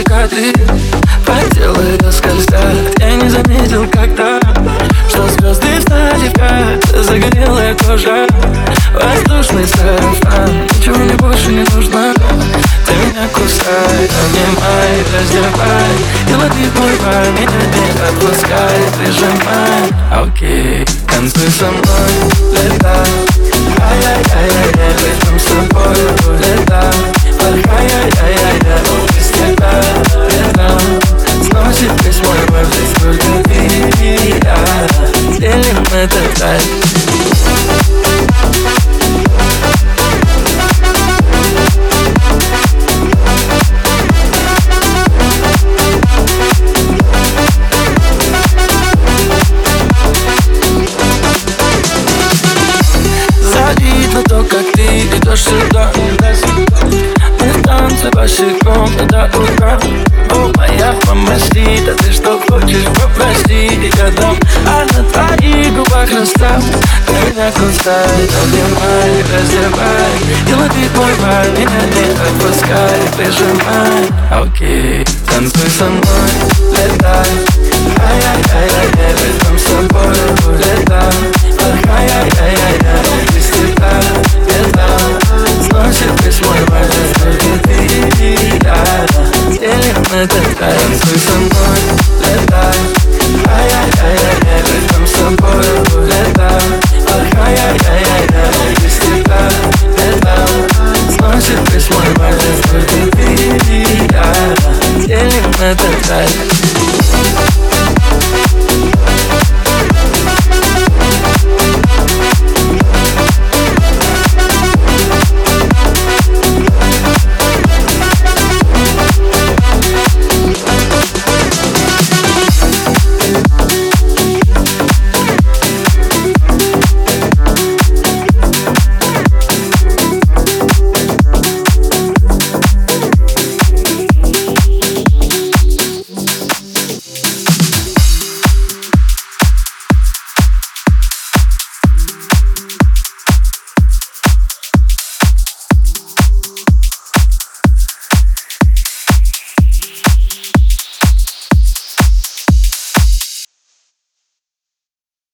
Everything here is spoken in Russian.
закаты По телу скользят Я не заметил когда Что звезды встали в как Загорелая кожа Воздушный сарафан. Ничего мне больше не нужно Ты меня кусай, обнимай, раздевай И лови мой меня не отпускай Прижимай, окей Танцуй со мной, летай. Ай-яй-яй-яй, рядом с тобой этот кайф Завидно то, как ты идешь сюда. Мы в танце босиком до утра. О, моя мамасита, ты что хочешь попросить Я дам, а Ты меня кусай, обнимай, раздевай И лови мой пар, меня не отпускай. Прижимай, окей. Танцуй со мной, летай. Ай-яй-яй-яй, рядом с тобой летай Ай-яй-яй-яй, без тебя летал Сносит весь мой мир, только ты и я. Делим этот рай, танцуй со мной, летай. Ай-яй-яй-яй, рядом с тобой